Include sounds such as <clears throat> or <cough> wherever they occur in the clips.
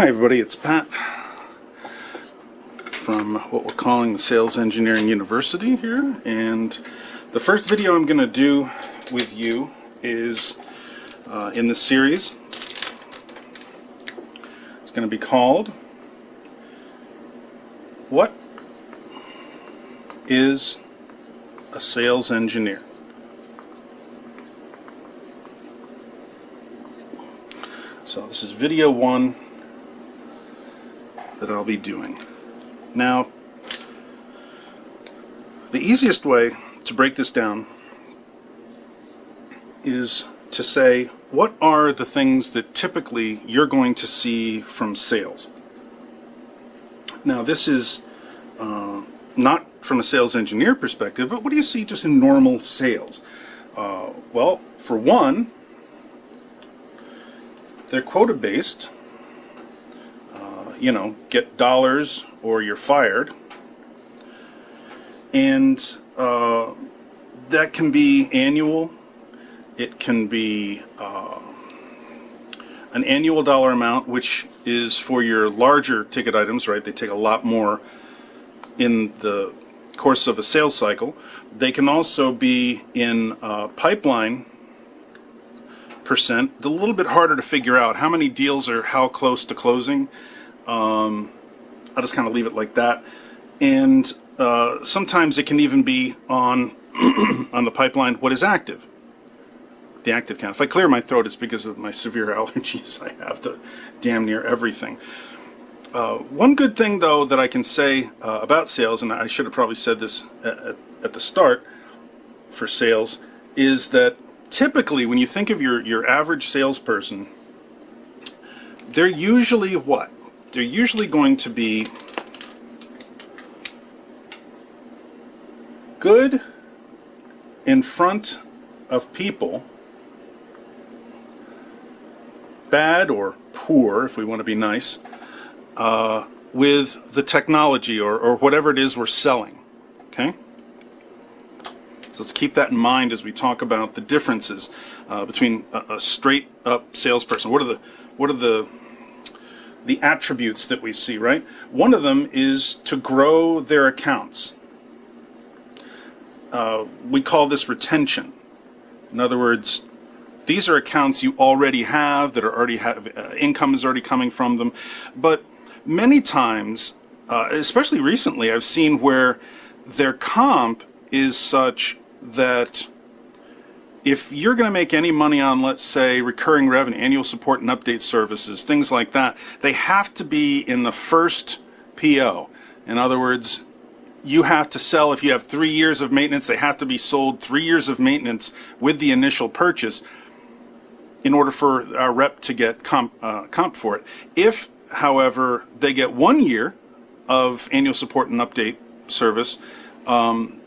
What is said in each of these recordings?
Hi everybody, it's Pat from what we're calling the Sales Engineering University here and the first video I'm going to do with you is uh, in this series. It's going to be called What is a Sales Engineer? So this is video one that I'll be doing. Now, the easiest way to break this down is to say what are the things that typically you're going to see from sales. Now, this is uh, not from a sales engineer perspective, but what do you see just in normal sales? Uh, well, for one, they're quota based. Uh, you know, get dollars or you're fired. And uh, that can be annual. It can be uh, an annual dollar amount, which is for your larger ticket items, right? They take a lot more in the course of a sales cycle. They can also be in uh, pipeline percent. A little bit harder to figure out how many deals are how close to closing. Um, I'll just kind of leave it like that. And uh, sometimes it can even be on <clears throat> on the pipeline what is active, the active count. If I clear my throat, it's because of my severe <laughs> allergies. I have to damn near everything. Uh, one good thing, though, that I can say uh, about sales, and I should have probably said this at, at, at the start for sales, is that typically when you think of your, your average salesperson, they're usually what? They're usually going to be good in front of people, bad or poor, if we want to be nice, uh, with the technology or, or whatever it is we're selling. Okay? So let's keep that in mind as we talk about the differences uh, between a, a, straight up salesperson. What are the what are the the attributes that we see, right? One of them is to grow their accounts. Uh, we call this retention. In other words, these are accounts you already have that are already have uh, income is already coming from them, but many times, uh, especially recently, I've seen where their comp is such that if you're going to make any money on, let's say, recurring revenue, annual support and update services, things like that, they have to be in the first PO. In other words, you have to sell, if you have three years of maintenance, they have to be sold three years of maintenance with the initial purchase in order for our rep to get comp, uh, comp for it. If, however, they get one year of annual support and update service, um,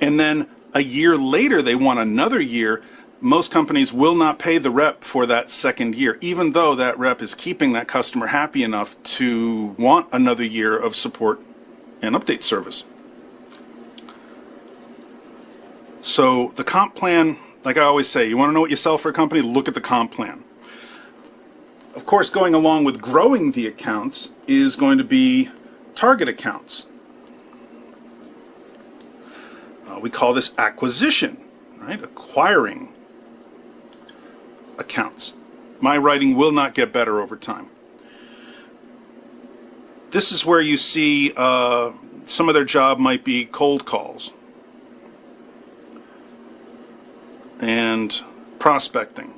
and then a year later they want another year, most companies will not pay the rep for that second year, even though that rep is keeping that customer happy enough to want another year of support and update service. So the comp plan, like I always say, you want to know what you sell for a company, look at the comp plan. Of course, going along with growing the accounts is going to be target accounts. Uh, we call this acquisition, right? Acquiring accounts. My writing will not get better over time. This is where you see uh, some of their job might be cold calls and prospecting.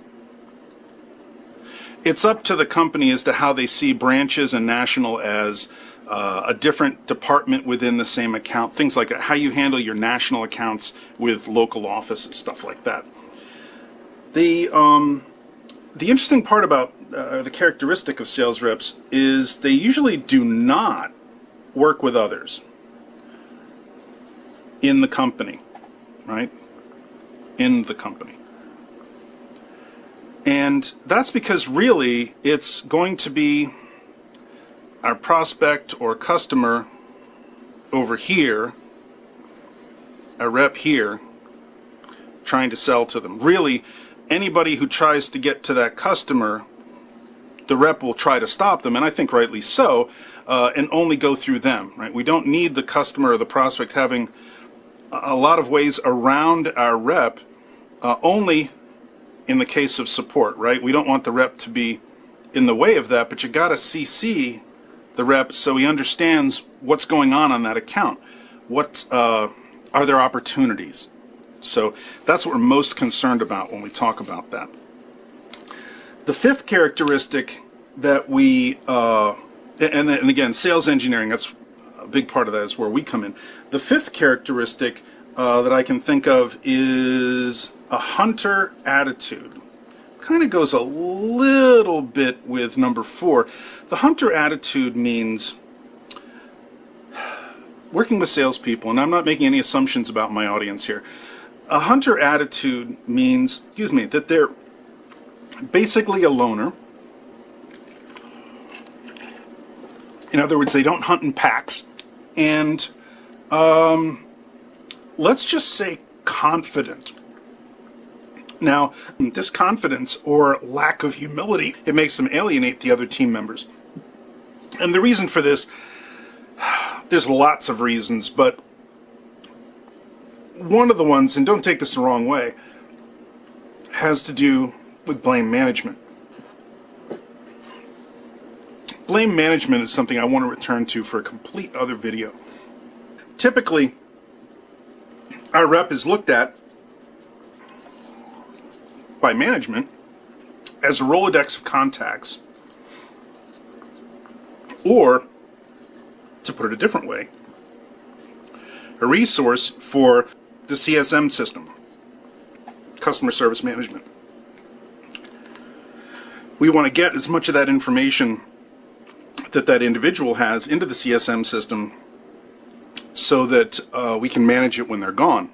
It's up to the company as to how they see branches and national as uh, a different department within the same account, things like how you handle your national accounts with local offices, stuff like that. The um, the interesting part about uh, the characteristic of sales reps is they usually do not work with others in the company, right? In the company. And that's because really it's going to be our prospect or customer over here, a rep here, trying to sell to them. Really, anybody who tries to get to that customer the rep will try to stop them, and I think rightly so, uh, and only go through them. Right? We don't need the customer or the prospect having a lot of ways around our rep. Uh, only in the case of support, right? We don't want the rep to be in the way of that, but you got to CC the rep so he understands what's going on on that account. What uh, are there opportunities? So that's what we're most concerned about when we talk about that. The fifth characteristic that we, uh, and, and again, sales engineering, that's a big part of that is where we come in. The fifth characteristic uh, that I can think of is a hunter attitude. Kind of goes a little bit with number four. The hunter attitude means working with salespeople, and I'm not making any assumptions about my audience here. A hunter attitude means, excuse me, that they're basically a loner. In other words, they don't hunt in packs. And um, let's just say confident. Now, this confidence or lack of humility, it makes them alienate the other team members. And the reason for this, <sighs> there's lots of reasons, but one of the ones, and don't take this the wrong way, has to do with blame management. Blame management is something I want to return to for a complete other video. Typically, our rep is looked at by management as a Rolodex of contacts, or, to put it a different way, a resource for the CSM system, customer service management. We want to get as much of that information that that individual has into the CSM system so that uh, we can manage it when they're gone.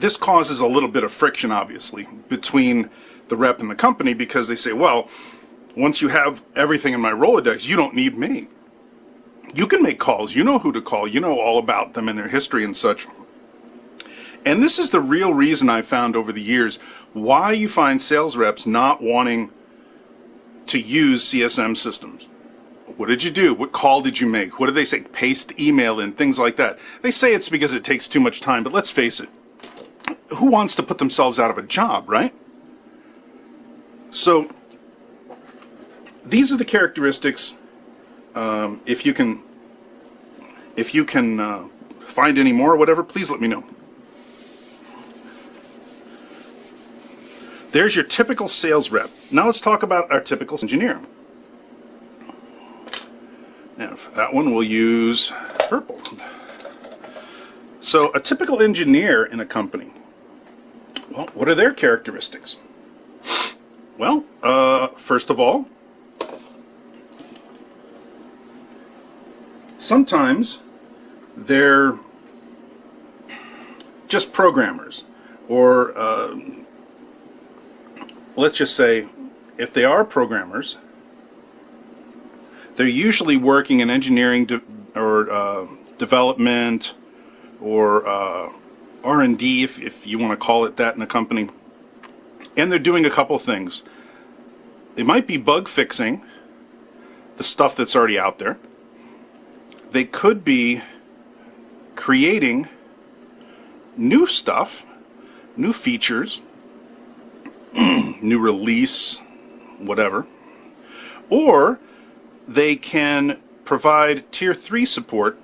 This causes a little bit of friction, obviously, between the rep and the company because they say, well, once you have everything in my Rolodex, you don't need me. You can make calls. You know who to call. You know all about them and their history and such. And this is the real reason I found over the years why you find sales reps not wanting to use CSM systems. What did you do? What call did you make? What did they say? Paste email in, things like that. They say it's because it takes too much time, but let's face it. Who wants to put themselves out of a job, right? So, these are the characteristics. Um, if you can, if you can uh, find any more or whatever, please let me know. There's your typical sales rep. Now let's talk about our typical engineer. And that one we'll use purple. So a typical engineer in a company, well, what are their characteristics? Well, uh, first of all, sometimes they're just programmers or uh, let's just say if they are programmers they're usually working in engineering or uh, development or uh, R&D, if, if you want to call it that in a company. And they're doing a couple things. They might be bug fixing the stuff that's already out there. They could be creating new stuff, new features, <clears throat> new release, whatever. Or they can provide tier 3 support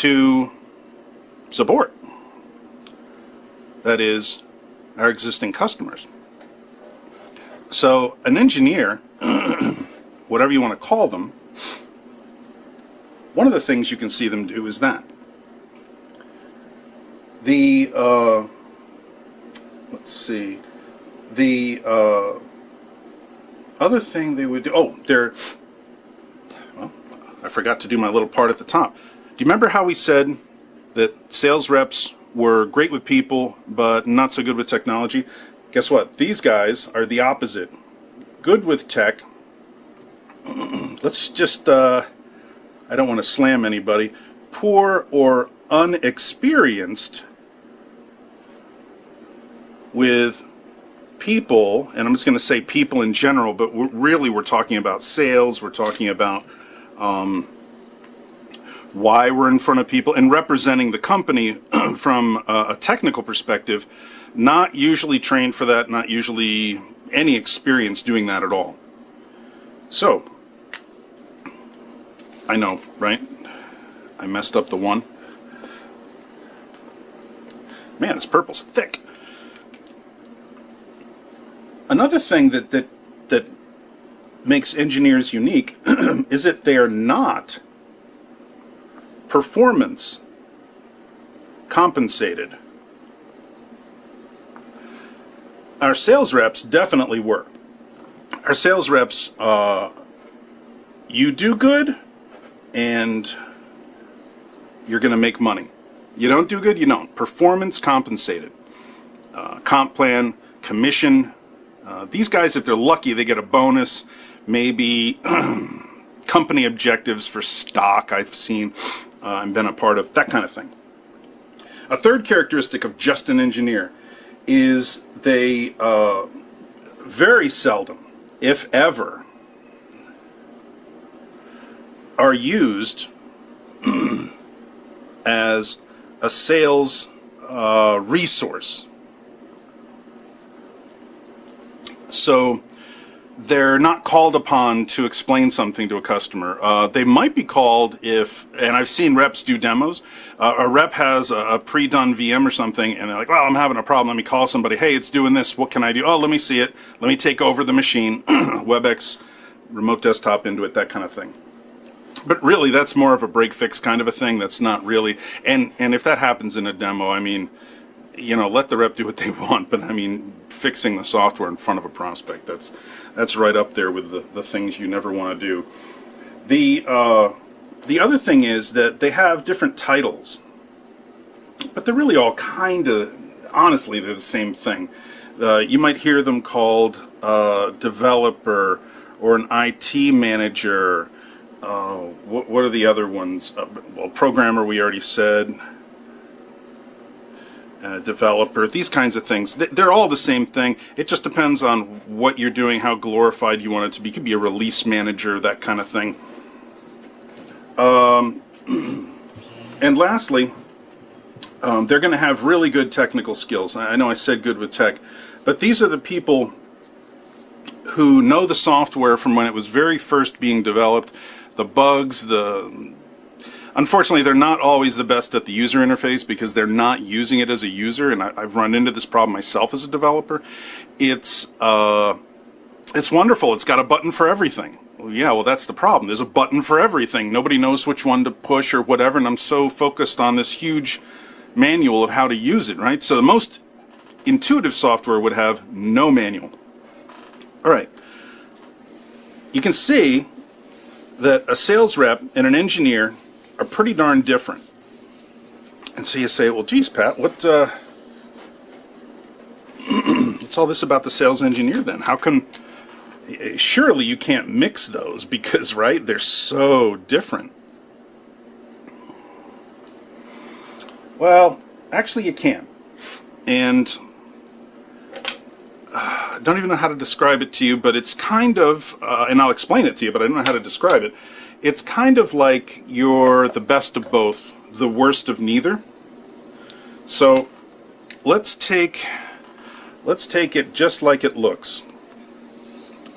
to support. That is, our existing customers. So, an engineer, <clears throat> whatever you want to call them, one of the things you can see them do is that. The, uh, let's see, the uh, other thing they would do, oh, they're, well, I forgot to do my little part at the top. You remember how we said that sales reps were great with people, but not so good with technology? Guess what? These guys are the opposite. Good with tech. <clears throat> Let's just, uh, I don't want to slam anybody. Poor or unexperienced with people, and I'm just going to say people in general, but we're, really we're talking about sales, we're talking about um, why we're in front of people, and representing the company <clears throat> from a, technical perspective, not usually trained for that, not usually any experience doing that at all. So, I know, right? I messed up the one. Man, this purple's thick. Another thing that that that makes engineers unique <clears throat> is that they are not performance compensated. Our sales reps definitely were. Our sales reps, uh, you do good, and you're going to make money. You don't do good, you don't. Performance compensated. Uh, comp plan, commission. Uh, these guys, if they're lucky, they get a bonus. Maybe <clears throat> company objectives for stock I've seen uh, and been a part of, that kind of thing. A third characteristic of just an engineer is they uh, very seldom, if ever, are used <clears throat> as a sales uh, resource. So they're not called upon to explain something to a customer. Uh, they might be called if, and I've seen reps do demos. Uh, a rep has a, a, pre-done VM or something, and they're like, "Well, I'm having a problem. Let me call somebody. Hey, it's doing this. What can I do? Oh, let me see it. Let me take over the machine, <clears throat> WebEx, remote desktop into it, that kind of thing." But really, that's more of a break fix kind of a thing. That's not really, and and if that happens in a demo, I mean, you know, let the rep do what they <laughs> want. But I mean, fixing the software in front of a prospect, that's that's right up there with the, the things you never want to do. The uh, the other thing is that they have different titles, but they're really all kind of, honestly, they're the same thing. Uh, you might hear them called uh, developer or an IT manager uh, what, what are the other ones? Uh, well, programmer we already said. Uh, developer, these kinds of things. They're all the same thing. It just depends on what you're doing, how glorified you want it to be. You could be a release manager, that kind of thing. Um, <clears throat> and lastly, um, they're going to have really good technical skills. I know I said good with tech, but these are the people who know the software from when it was very first being developed the bugs, the unfortunately they're not always the best at the user interface because they're not using it as a user and I, have run into this problem myself as a developer. It's uh, it's wonderful. It's got a button for everything. Well, yeah well that's the problem. There's a button for everything. Nobody knows which one to push or whatever and I'm so focused on this huge manual of how to use it right? So the most intuitive software would have no manual. All right. You can see that a sales rep and an engineer are pretty darn different. And so you say, well, geez, Pat, what, uh, <clears throat> what's all this about the sales engineer then? How come, surely you can't mix those <laughs> because, right, they're so different. Well, actually you can. And I don't even know how to describe it to you, but it's kind of, uh, and I'll explain it to you, but I don't know how to describe it. It's kind of like you're the best of both, the worst of neither. So let's take, let's take it just like it looks.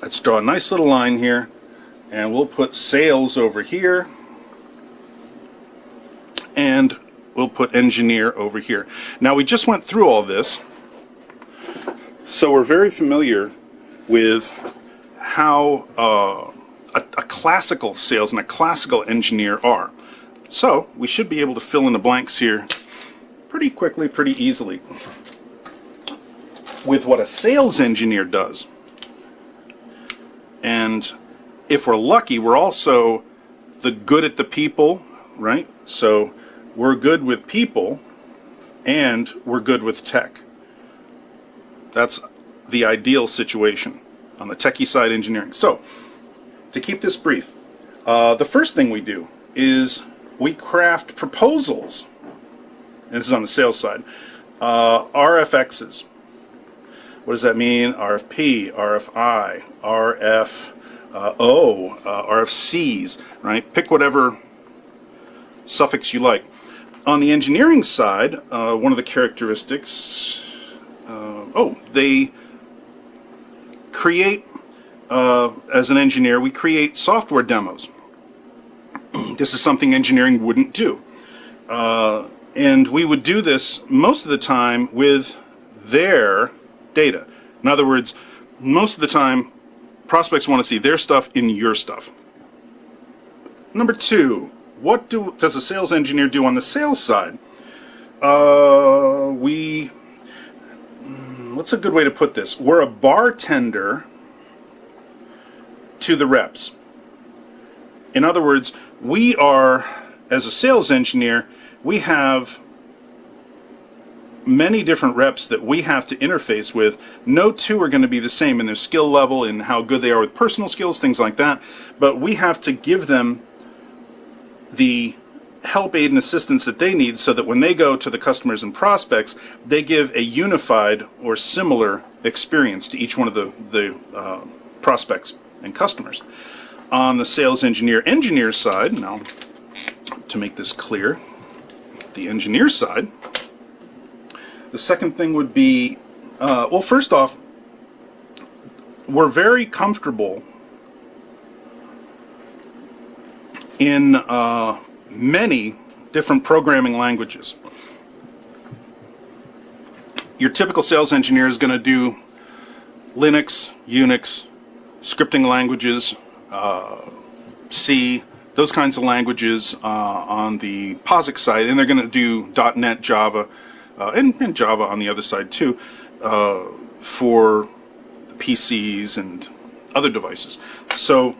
Let's draw a nice little line here, and we'll put sales over here, and we'll put engineer over here. Now we just went through all this, so we're very familiar with how uh, a, a, classical sales and a classical engineer are. So we should be able to fill in the blanks here pretty quickly, pretty easily with what a sales engineer does. And if we're lucky, we're also the good at the people, right? So we're good with people and we're good with tech. That's the ideal situation on the techie side engineering. So, to keep this brief, uh, the first thing we do is we craft proposals. And this is on the sales side. Uh, RFXs. What does that mean? RFP, RFI, RF, uh, uh, RFCs, right? Pick whatever suffix you like. On the engineering side, uh, one of the characteristics, uh, oh, they create, uh, as an engineer, we create software demos. <clears throat> this is something engineering wouldn't do. Uh, and we would do this most of the time with their data. In other words, most of the time, prospects want to see their stuff in your stuff. Number two, what do, does a sales engineer do on the sales side? Uh, we, hmm, what's a good way to put this? We're a bartender to the reps. In other words, we are, as a sales engineer, we have many different reps that we have to interface with. No two are going to be the same in their skill level and how good they are with personal skills, things like that. But we have to give them the help, aid, and assistance that they need so that when they go to the customers and prospects, they give a unified or similar experience to each one of the, the uh, prospects and customers. On the sales engineer engineer side, now to make this clear, the engineer side, the second thing would be, uh, well, first off, we're very comfortable in uh, many different programming languages. Your typical sales engineer is going to do Linux, Unix, scripting languages, uh, C, those kinds of languages uh, on the POSIX side, and they're going to do .NET, Java, uh, and, and, Java on the other side too, uh, for PCs and other devices. So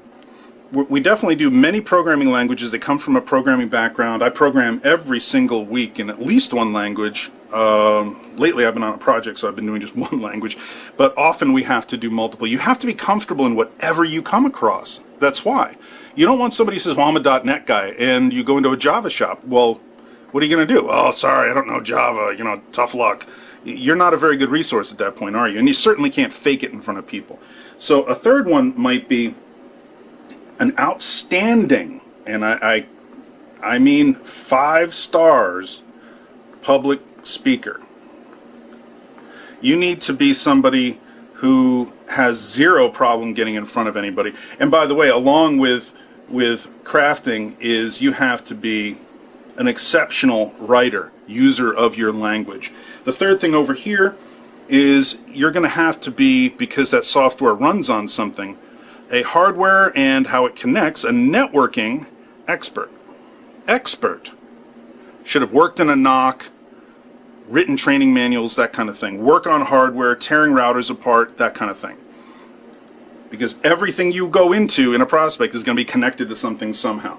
we definitely do many programming languages that come from a programming background. I program every single week in at least one language. Um, lately, I've been on a project, so I've been doing just <laughs> one language. But often we have to do multiple. You have to be comfortable in whatever you come across. That's why. You don't want somebody who says, well, I'm a .NET guy, and you go into a Java shop. Well, what are you going to do? Oh, sorry, I don't know Java. You know, tough luck. You're not a very good resource at that point, are you? And you certainly can't fake it in front of people. So a third one might be an outstanding, and I, I, I mean five stars, public speaker. You need to be somebody who has zero problem getting in front of anybody. And by the way, along with with crafting is you have to be an exceptional writer, user of your language. The third thing over here is you're going to have to be, because that software runs on something, a hardware and how it connects, a networking expert. Expert. Should have worked in a NOC, written training manuals, that kind of thing. Work on hardware, tearing routers apart, that kind of thing. Because everything you go into in a prospect is going to be connected to something somehow.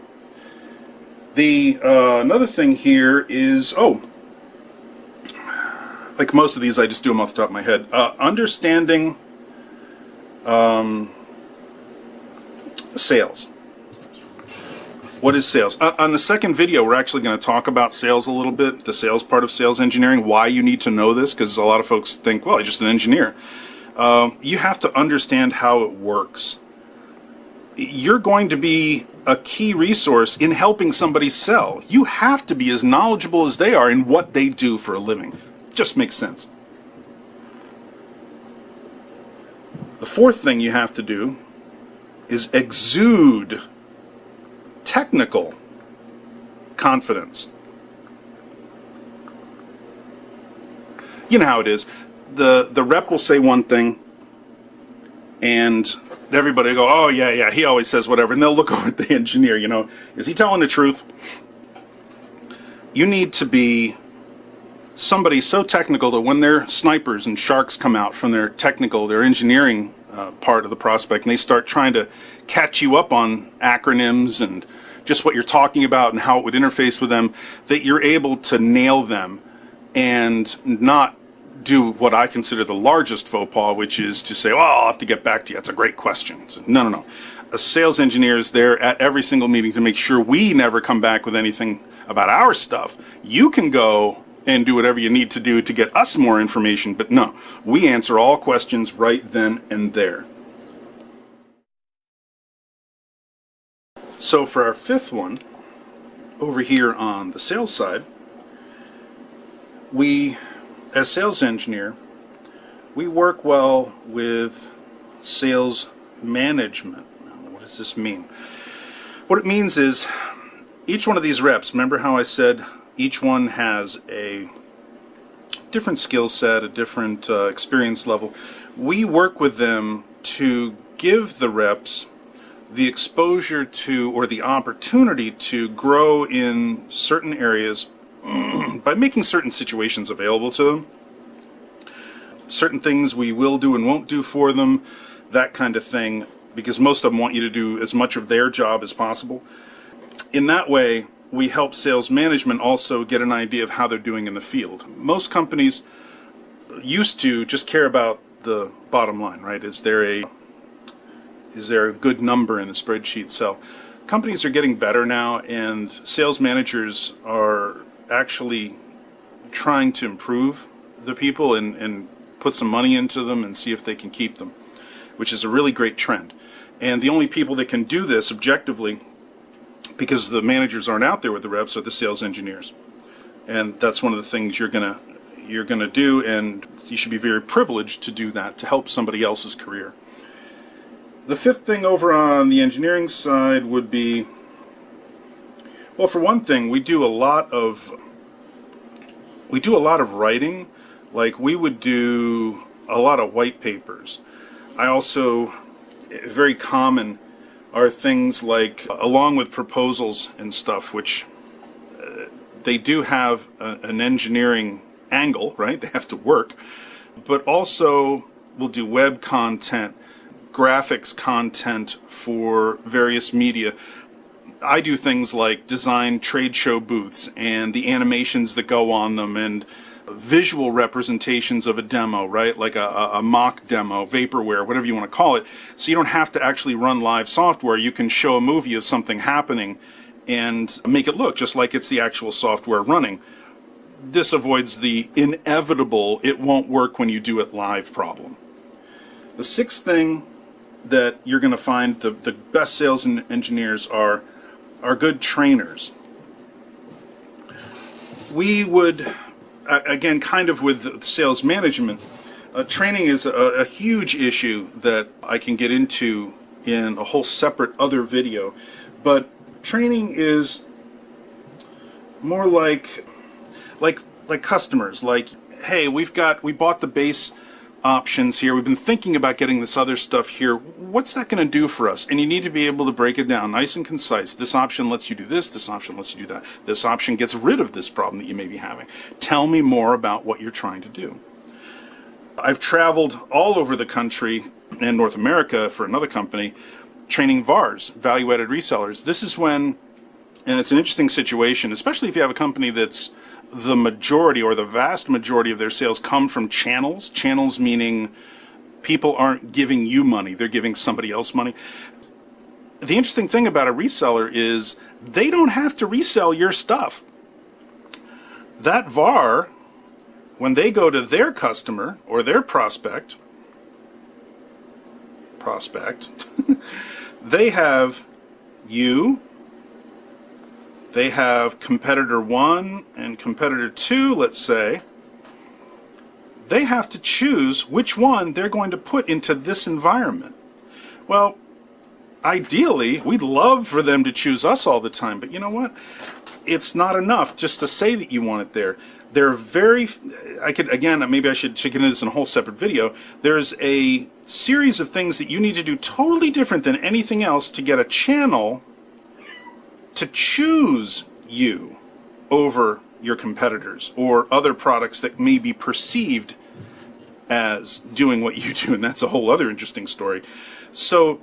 The uh, another thing here is oh, like most of these, I just do them off the top of my head. Uh, understanding um, sales. What is sales? Uh, on the second video, we're actually going to talk about sales a little bit, the sales part of sales engineering, why you need to know this, because a lot of folks think, well, I'm just an engineer. Um, you have to understand how it works. You're going to be a key resource in helping somebody sell. You have to be as knowledgeable as they are in what they do for a living. Just makes sense. The fourth thing you have to do is exude technical confidence. You know how it is. The the rep will say one thing and everybody will go, oh yeah, yeah, he always says whatever, and they'll look <laughs> over at the engineer. You know, is he telling the truth? You need to be somebody so technical that when their snipers and sharks come out from their technical, their engineering uh, part of the prospect, and they start trying to catch you up on acronyms and just what you're talking about and how it would interface with them, that you're able to nail them and not do what I consider the largest faux pas, which is to say, "Well, I'll have to get back to you." That's a great question. no, no, no. A sales engineer is there at every single meeting to make sure we never come back with anything about our stuff. You can go and do whatever you need to do to get us more information. But no, we answer all questions right then and there. So for our fifth one, over here on the sales side, we, as sales engineer, we work well with sales management. What does this mean? What it means is each one of these reps, remember how I said each one has a different skill set, a different uh, experience level. We work with them to give the reps the exposure to or the opportunity to grow in certain areas <clears throat> by making certain situations available to them. Certain things we will do and won't do for them, that kind of thing, because most of them want you to do as much of their job as possible. In that way, we help sales management also get an idea of how they're doing in the field. Most companies used to just care about the bottom line, right? Is there a is there a good number in the spreadsheet? So companies are getting better now and sales managers are actually trying to improve the people and, and put some money into them and see if they can keep them, which is a really great trend. And the only people that can do this objectively because the managers aren't out there with the reps are the sales engineers. And that's one of the things you're gonna you're gonna do and you should be very privileged to do that to help somebody else's career. The fifth thing over on the engineering side would be well for one thing we do a lot of we do a lot of writing like we would do a lot of white papers. I also very common are things like, along with proposals and stuff, which uh, they do have a, an engineering angle, right? <laughs> They have to work, but also we'll do web content, graphics content for various media. I do things like design trade show booths and the animations that go on them and visual representations of a demo, right? Like a, a, mock demo, vaporware, whatever you want to call it. So you don't have to actually run live software. You can show a movie of something happening and make it look just like it's the actual software running. This avoids the inevitable it won't work when you do it live problem. The sixth thing that you're going to find the, the best sales engineers are are good trainers. We would again, kind of with sales management, uh, training is a, a, huge issue that I can get into in a whole separate other video. But training is more like like like customers. Like, hey, we've got we bought the base options here. We've been thinking about getting this other stuff here. What's that going to do for us? And you need to be able to break it down nice and concise. This option lets you do this. This option lets you do that. This option gets rid of this problem that you may be having. Tell me more about what you're trying to do. I've traveled all over the country in North America for another company training VARs, value added resellers. This is when, and it's an interesting situation, especially if you have a company that's the majority or the vast majority of their sales come from channels. Channels meaning people aren't giving you money, they're giving somebody else money. The interesting thing about a reseller is they don't have to resell your stuff. That VAR, when they go to their customer or their prospect, prospect, <laughs> they have you they have competitor one and competitor two, let's say, they have to choose which one they're going to put into this environment. Well, ideally, we'd love for them to choose us all the time, but you know what? It's not enough just to say that you want it there. There are very, I could, again, maybe I should check into this in a whole separate video. There's a series of things that you need to do totally different than anything else to get a channel to choose you over your competitors or other products that may be perceived as doing what you do, and that's a whole other interesting story. So,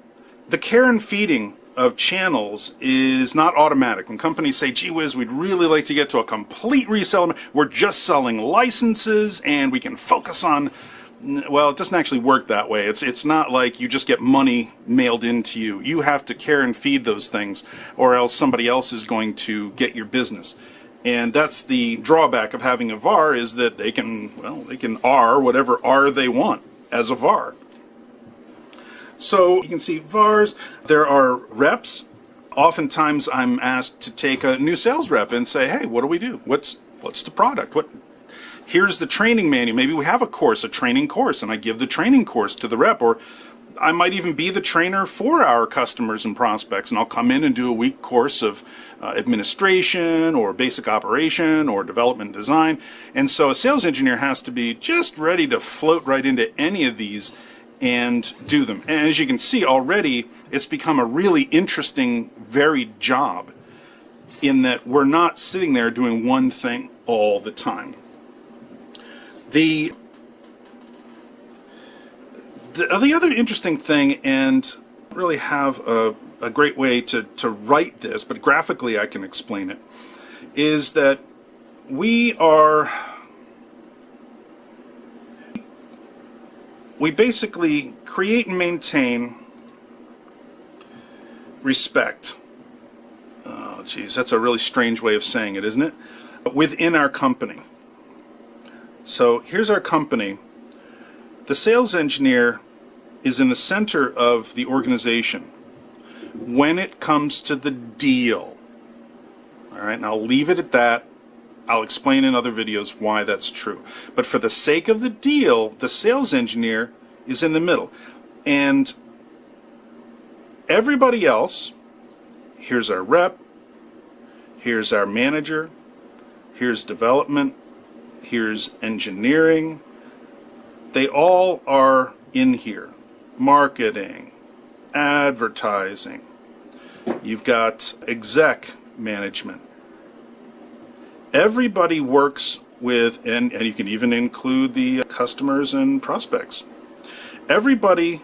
the care and feeding of channels is not automatic. When companies say, gee whiz, we'd really like to get to a complete reseller, we're just selling licenses and we can focus on well, it doesn't actually work that way. It's it's not like you just get money mailed into you. You have to care and feed those things, or else somebody else is going to get your business. And that's the drawback of having a VAR is that they can, well, they can R whatever R they want as a VAR. So you can see VARs, there are reps. Oftentimes I'm asked to take a new sales rep and say, hey, what do we do? What's what's the product? What here's the training manual. Maybe we have a course, a training course, and I give the training course to the rep, or I might even be the trainer for our customers and prospects, and I'll come in and do a week course of uh, administration or basic operation or development design. And so a sales engineer has to be just ready to float right into any of these and do them. And as you can see already, it's become a really interesting, varied job in that we're not sitting there doing one thing all the time. The the, the other interesting thing, and really have a, a great way to, to write this, but graphically I can explain it, is that we are we basically create and maintain respect. Oh, geez, that's a really strange way of saying it, isn't it? Within our company. So here's our company. The sales engineer is in the center of the organization when it comes to the deal. All right, and I'll leave it at that. I'll explain in other videos why that's true. But for the sake of the deal, the sales engineer is in the middle. And everybody else, here's our rep, here's our manager, here's development, here's engineering. They all are in here. Marketing, advertising. You've got exec management. Everybody works with, and, and you can even include the customers and prospects. Everybody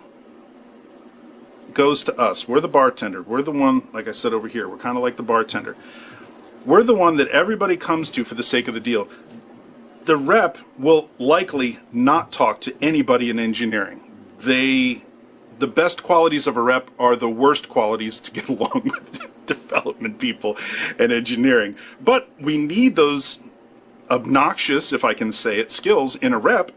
goes to us. We're the bartender. We're the one, like I said over here, we're kind of like the bartender. We're the one that everybody comes to for the sake of the deal the rep will likely not talk to anybody in engineering. They, the best qualities of a rep are the worst qualities to get <laughs> along with development people and engineering. But we need those obnoxious, if I can say it, skills in a rep.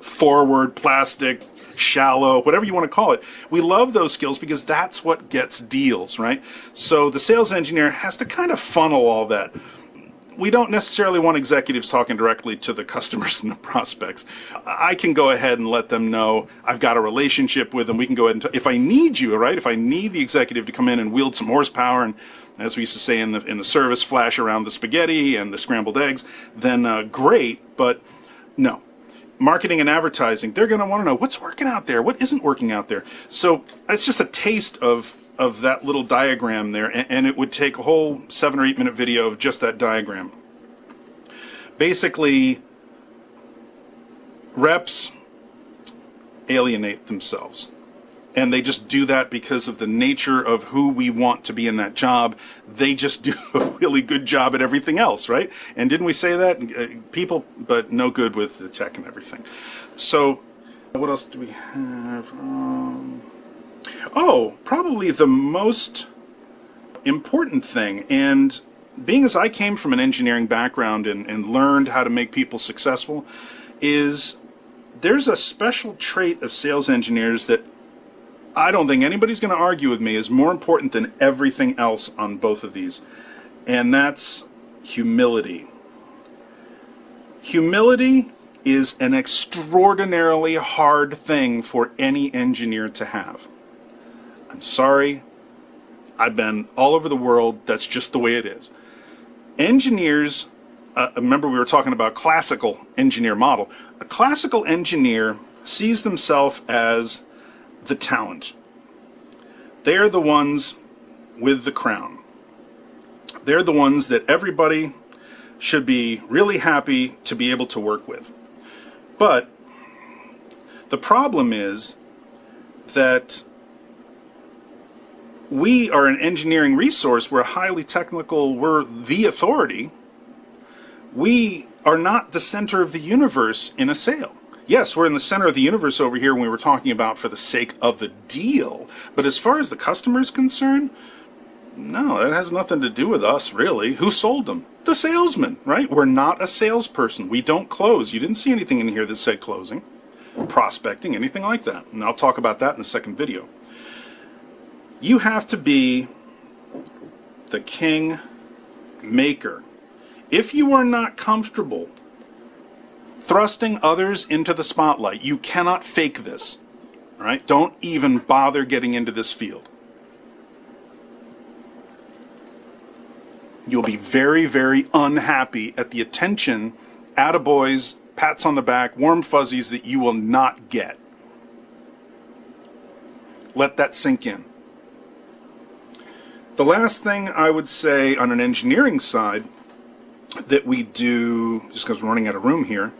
Forward, plastic, shallow, whatever you want to call it. We love those skills because that's what gets deals, right? So the sales engineer has to kind of funnel all that we don't necessarily want executives talking directly to the customers <laughs> and the prospects. I can go ahead and let them know I've got a relationship with them. We can go ahead and, t- if I need you, right? If I need the executive to come in and wield some horsepower and, as we used to say in the in the service, flash around the spaghetti and the scrambled eggs, then uh, great. But no, marketing and advertising, they're going to want to know what's working out there, what isn't working out there. So it's just a taste of of that little diagram there, and, and it would take a whole seven or eight minute video of just that diagram. Basically, reps alienate themselves. And they just do that because of the nature of who we want to be in that job. They just <laughs> do a really good job at everything else, right? And didn't we say that? Uh, people, but no good with the tech and everything. So, what else do we have? Um, Oh, probably the most important thing. And being as I came from an engineering background and, and learned how to make people successful, is there's a special trait of sales engineers that I don't think anybody's going to argue with me is more important than everything else on both of these. And that's humility. Humility is an extraordinarily hard thing for any engineer to have. I'm sorry. I've been all over the world. That's just the way it is. Engineers, uh, remember we were talking about classical engineer model. A classical engineer sees themselves as the talent. They're the ones with the crown. They're the ones that everybody should be really happy to be able to work with. But the problem is that we are an engineering resource, we're highly technical, we're the authority. We are not the center of the universe in a sale. Yes, we're in the center of the universe over here when we were talking about for the sake of the deal, but as far as the customer is concerned, No, that has nothing to do with us, really. Who sold them? The salesman, right? We're not a salesperson. We don't close. You didn't see anything in here that said closing, prospecting, anything like that. And I'll talk about that in the second video. You have to be the king maker. If you are not comfortable thrusting others into the spotlight, you cannot fake this. Right? Don't even bother getting into this field. You'll be very, very unhappy at the attention, attaboys, pats on the back, warm fuzzies that you will not get. Let that sink in. The last thing I would say on an engineering side that we do, just because we're running out of room here,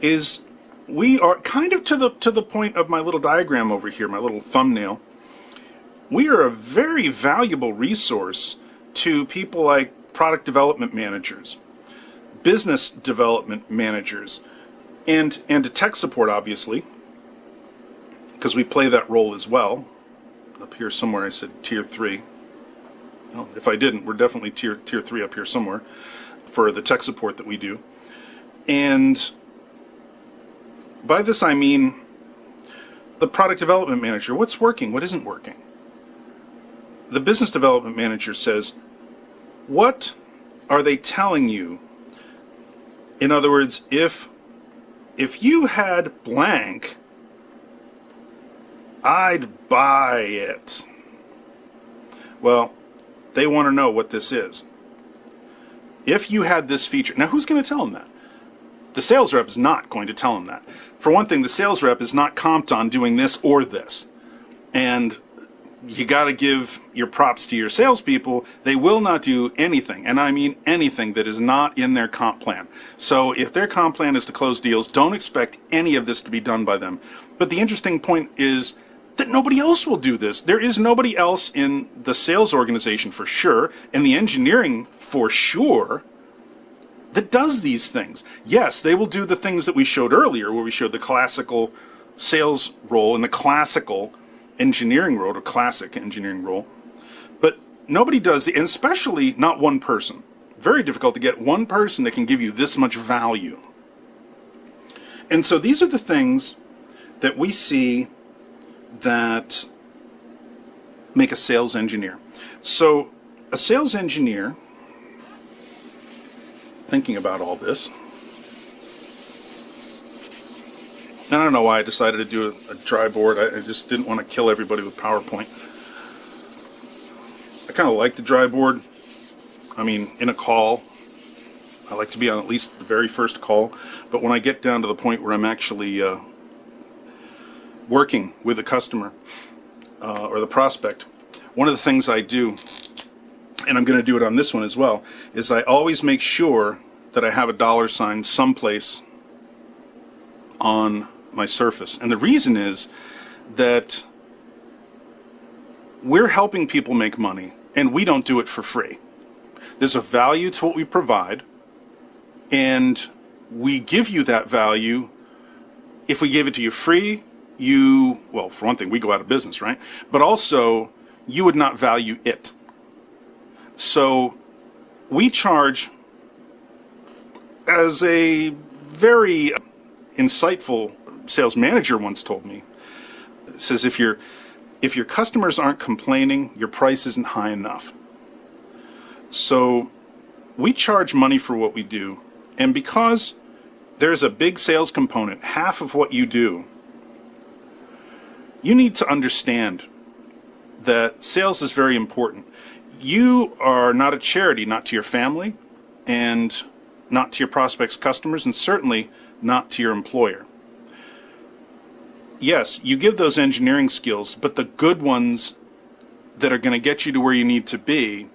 is we are kind of to the to the point of my little diagram over here, my little thumbnail. We are a very valuable resource to people like product development managers, business development managers, and and to tech support obviously, because we play that role as well. Up here somewhere I said tier three. Well, if I didn't, we're definitely tier tier three up here somewhere for the tech support that we do. And by this I mean the product development manager. What's working? What isn't working? The business development manager says, what are they telling you? In other words, if if you had blank, I'd buy it. Well, they want to know what this is. If you had this feature, now who's going to tell them that? The sales rep is not going to tell them that. For one thing, the sales rep is not comped on doing this or this. And you got to give your props to your salespeople. They will not do anything, and I mean anything that is not in their comp plan. So if their comp plan is to close deals, don't expect any of this to be done by them. But the interesting point is that nobody else will do this. There is nobody else in the sales organization for sure, and the engineering for sure, that does these things. Yes, they will do the things that we showed earlier, where we showed the classical sales role and the classical engineering role, or classic engineering role. But nobody does, the, and especially not one person. Very difficult to get one person that can give you this much value. And so these are the things that we see that make a sales engineer. So a sales engineer, thinking about all this, I don't know why I decided to do a, a dry board. I, I just didn't want to kill everybody with PowerPoint. I kind of like the dry board. I mean, in a call, I like to be on at least the very first call. But when I get down to the point where I'm actually uh, working with a customer uh, or the prospect, one of the things I do, and I'm going to do it on this one as well, is I always make sure that I have a dollar sign someplace on my surface. And the reason is that we're helping people make money and we don't do it for free. There's a value to what we provide and we give you that value. If we gave it to you free, you, well, for one thing, we go out of business, right? But also, you would not value it. So, we charge as a very insightful sales manager once told me says if your if your customers aren't complaining your price isn't high enough so we charge money for what we do and because there's a big sales component half of what you do you need to understand that sales is very important. You are not a charity, not to your family, and not to your prospects' customers, and certainly not to your employer. Yes, you give those engineering skills, but the good ones that are going to get you to where you need to be,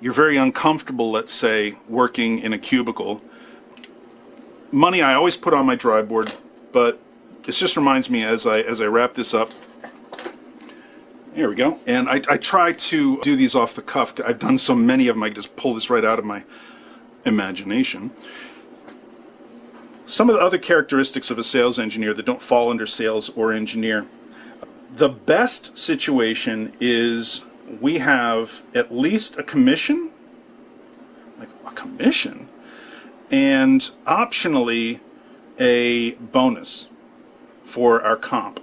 you're very uncomfortable, let's say, working in a cubicle. Money I always put on my dry board, but this just reminds me as I as I wrap this up. There we go. And I, I try to do these off the cuff. I've done so many of them. I just pull this right out of my imagination. Some of the other characteristics of a sales engineer that don't fall under sales or engineer. The best situation is we have at least a commission, like a commission, and optionally a bonus for our comp.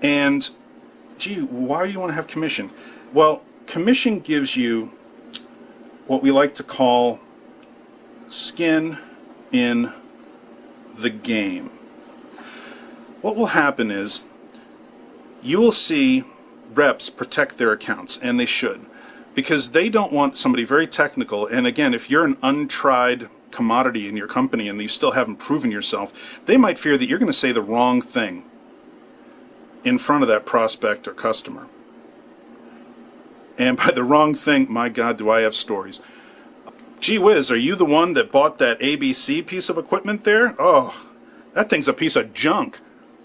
And gee, why do you want to have commission? Well, commission gives you what we like to call skin in the game. What will happen is you will see reps protect their accounts, and they should, because they don't want somebody very technical. And again, if you're an untried commodity in your company and you still haven't proven yourself, they might fear that you're going to say the wrong thing in front of that prospect or customer. And by the wrong thing, my God, do I have stories. Gee whiz, are you the one that bought that ABC piece of equipment there? Oh, that thing's a piece of junk.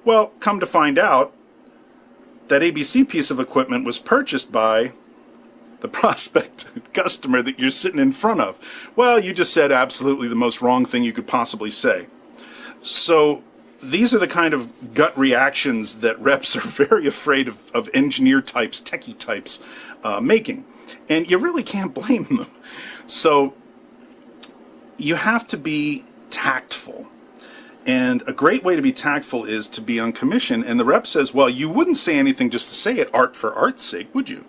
Well, come to find out, that ABC piece of equipment was purchased by the prospect <laughs> customer that you're sitting in front of. Well, you just said absolutely the most wrong thing you could possibly say. So these are the kind of gut reactions that <laughs> reps are very afraid of, of engineer types, techie types uh, making. And you really can't <laughs> blame them. So you have to be tactful. And a great way to be tactful is to be on commission. And the rep says, well, you wouldn't say anything just to say it art for art's sake, would you?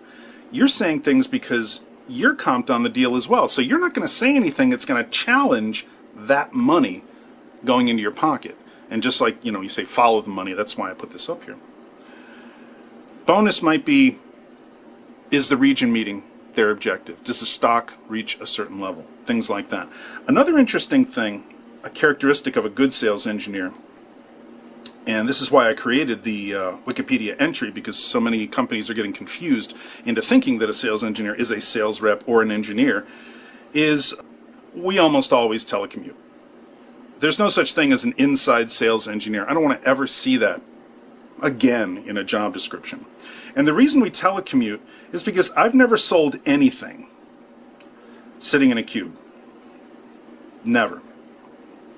You're saying things because you're comped on the deal as well. So you're not going to say anything that's going to challenge that money going into your pocket. And just like, you know, you say follow the money, that's why I put this up here. Bonus might be, is the region meeting their objective? Does the stock reach a certain level? Things like that. Another interesting thing a characteristic of a good sales engineer. And this is why I created the uh, Wikipedia entry because so many companies are getting confused into thinking that a sales engineer is a sales rep or an engineer. Is we almost always telecommute. There's no such thing as an inside sales engineer. I don't want to ever see that again in a job description. And the reason we telecommute is because I've never sold anything sitting in a cube. Never.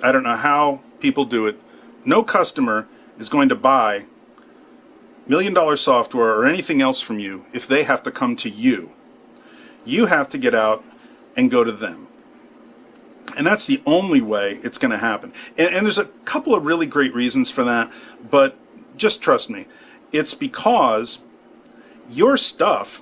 I don't know how people do it. No customer is going to buy million dollar software or anything else from you if they have to come to you. You have to get out and go to them. And that's the only way it's going to happen. And, and, there's a couple of really great reasons for that, but just trust me. It's because your stuff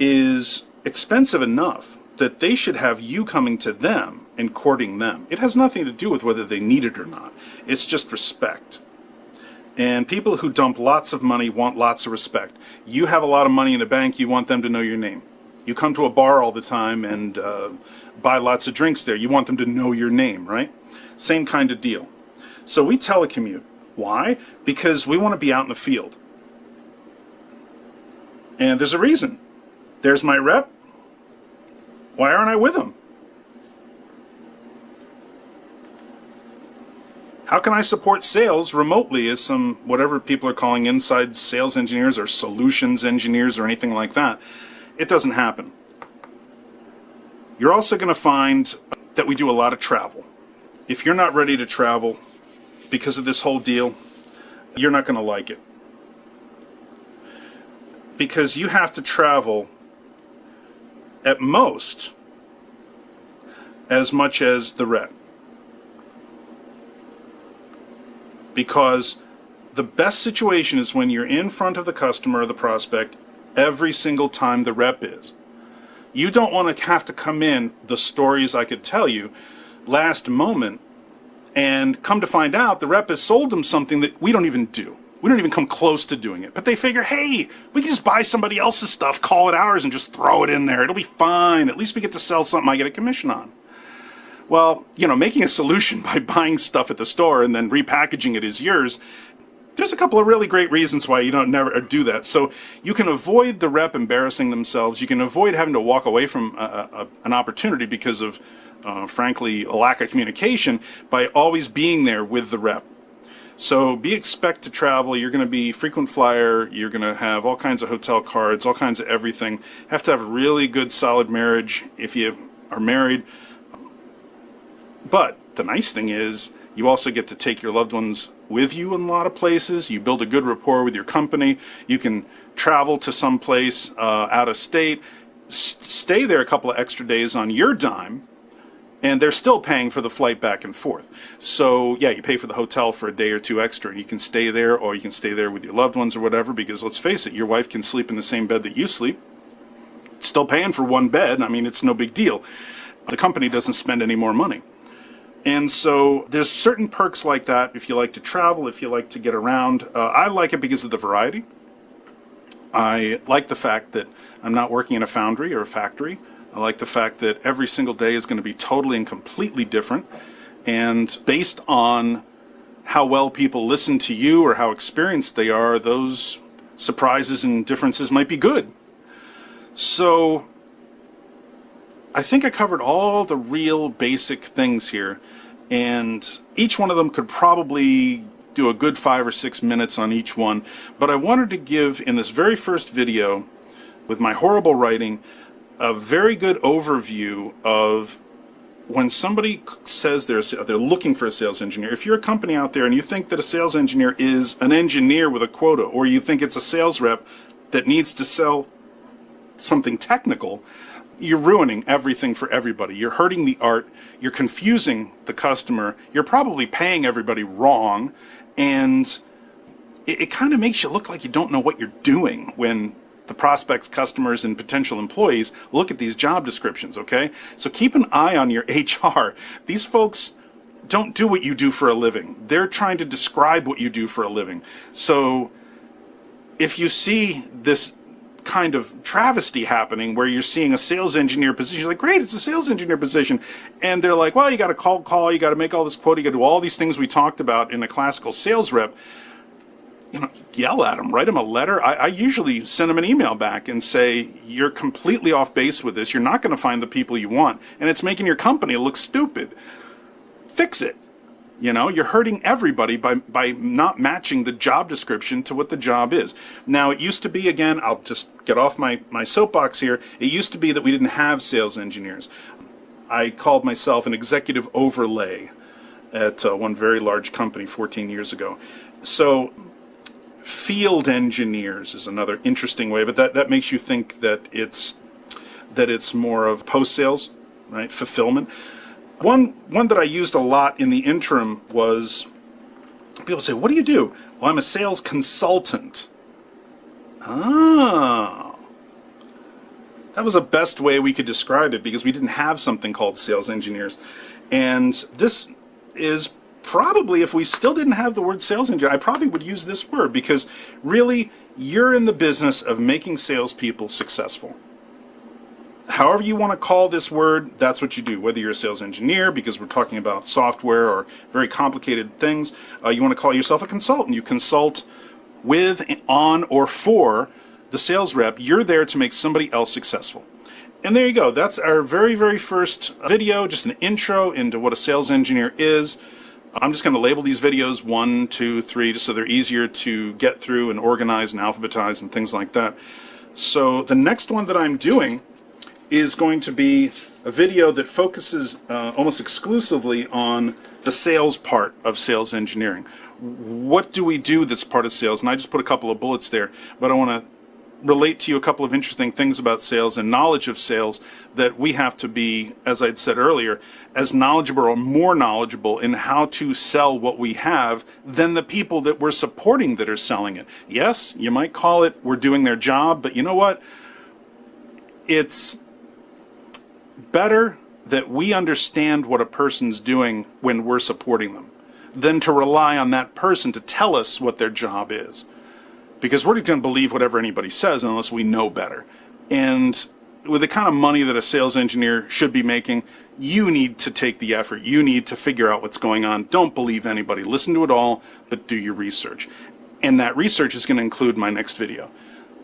is expensive enough that they should have you coming to them and courting them. It has nothing to do with whether they need it or not. It's just respect. And people who dump lots of money want lots of respect. You have a lot of money in the bank, you want them to know your name. You come to a bar all the time and uh, buy lots of drinks there, you want them to know your name, right? Same kind of deal. So we telecommute. Why? Because we want to be out in the field. And there's a reason. There's my rep. Why aren't I with him? How can I support sales remotely as some, whatever people are calling inside sales engineers or solutions engineers or anything like that? It doesn't happen. You're also going to find that we do a lot of travel. If you're not ready to travel because of this whole deal, you're not going to like it. Because you have to travel at most as much as the rep. because the best situation is when you're in front of the customer or the prospect every single time the rep is. You don't want to have to come in the stories I could tell you last moment and come to find out the rep has sold them something that we don't even do. We don't even come close to doing it. But they figure, hey, we can just buy somebody else's stuff, call it ours, and just throw it in there. It'll be fine. At least we get to sell something I get a commission on. Well, you know, making a solution <laughs> by buying stuff at the store and then repackaging it as yours, there's a couple of really great reasons why you don't never do that. So you can avoid the rep embarrassing themselves. You can avoid having to walk away from a, a, an opportunity because of, uh, frankly, a lack of communication by always being there with the rep. So be expect to travel. You're going to be frequent flyer. You're going to have all kinds of hotel cards, all kinds of everything. Have to have a really good, solid marriage if you are married. But the nice thing is, you also get to take your loved ones with you in a lot of places. You build a good rapport with your company. You can travel to some place uh, out of state, stay there a couple of extra days on your dime, and they're still paying for the flight back and forth. So yeah, you pay for the hotel for a day or two extra, and you can stay there, or you can stay there with your loved ones or whatever. Because let's face it, your wife can sleep in the same bed that you sleep. Still paying for one bed. I mean, it's no big deal. The company doesn't spend any more money. And so there's certain perks like that if you like to travel, if you like to get around. Uh, I like it because of the variety. I like the fact that I'm not working in a foundry or a factory. I like the fact that every single day is going to be totally and completely different. And based on how well people listen to you or how experienced they are, those surprises and differences might be good. So I think I covered all the real basic things here, and each one of them could probably do a good five or six minutes on each one. But I wanted to give in this very first video, with my horrible writing, a very good overview of when somebody says they're they're looking for a sales engineer. If you're a company out there and you think that a sales engineer is an engineer with a quota, or you think it's a sales rep that needs to sell something technical, you're ruining everything for everybody. You're hurting the art. You're confusing the customer. You're probably paying everybody wrong. And it, it kind of makes you look like you don't know what you're doing when the prospects, customers, and potential employees look at these job descriptions, okay? So keep an eye on your <laughs> HR. These folks don't do what you do for a living. They're trying to describe what you do for a living. So if you see this kind of travesty happening where you're seeing a sales engineer position. You're like, great, it's a sales engineer position. And they're like, well, you got to call, call, you got to make all this quote, you got to do all these things we talked about in a classical sales rep. You know, yell at them, write them a letter. I, I usually send them an email back and say, you're completely off base with this. You're not going to find the people you want. And it's making your company look stupid. Fix it. You know, you're hurting everybody by, by not matching the job description to what the job is. Now, it used to be, again, I'll just get off my, my soapbox here. It used to be that we didn't have sales engineers. I called myself an executive overlay at uh, one very large company 14 years ago. So, field engineers is another interesting way, but that, that makes you think that it's that it's more of post sales, right? Fulfillment. One one that I used a lot in the interim was people say, "What do you do?" Well, I'm a sales consultant. Oh. That was the best way we could describe it because we didn't have something called sales engineers. And this is probably, if we still didn't have the word sales engineer, I probably would use this word because really, you're in the business of making salespeople successful however you want to call this word, that's what you do. Whether you're a sales engineer, because we're talking about software or very complicated things, uh, you want to call yourself a consultant. You consult with, on, or for the sales rep. You're there to make somebody else successful. And there you go. That's our very, very first video, just an intro into what a sales engineer is. I'm just going to label these videos one, two, three, just so they're easier to get through and organize and alphabetize and things like that. So the next one that I'm doing is going to be a video that focuses uh, almost exclusively on the sales part of sales engineering. What do we do that's part of sales? And I just put a couple of bullets there, but I want to relate to you a couple of interesting things about sales and knowledge of sales that we have to be, as I'd said earlier, as knowledgeable or more knowledgeable in how to sell what we have than the people that we're supporting that are selling it. Yes, you might call it we're doing their job, but you know what? It's better that we understand what a person's doing when we're supporting them than to rely on that person to tell us what their job is. Because we're just going to believe whatever anybody says unless we know better. And with the kind of money that a sales engineer should be making, you need to take the effort. You need to figure out what's going on. Don't believe anybody. Listen to it all, but do your research. And that research is going to include my next video.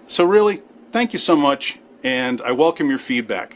So really, thank you so much, and I welcome your feedback.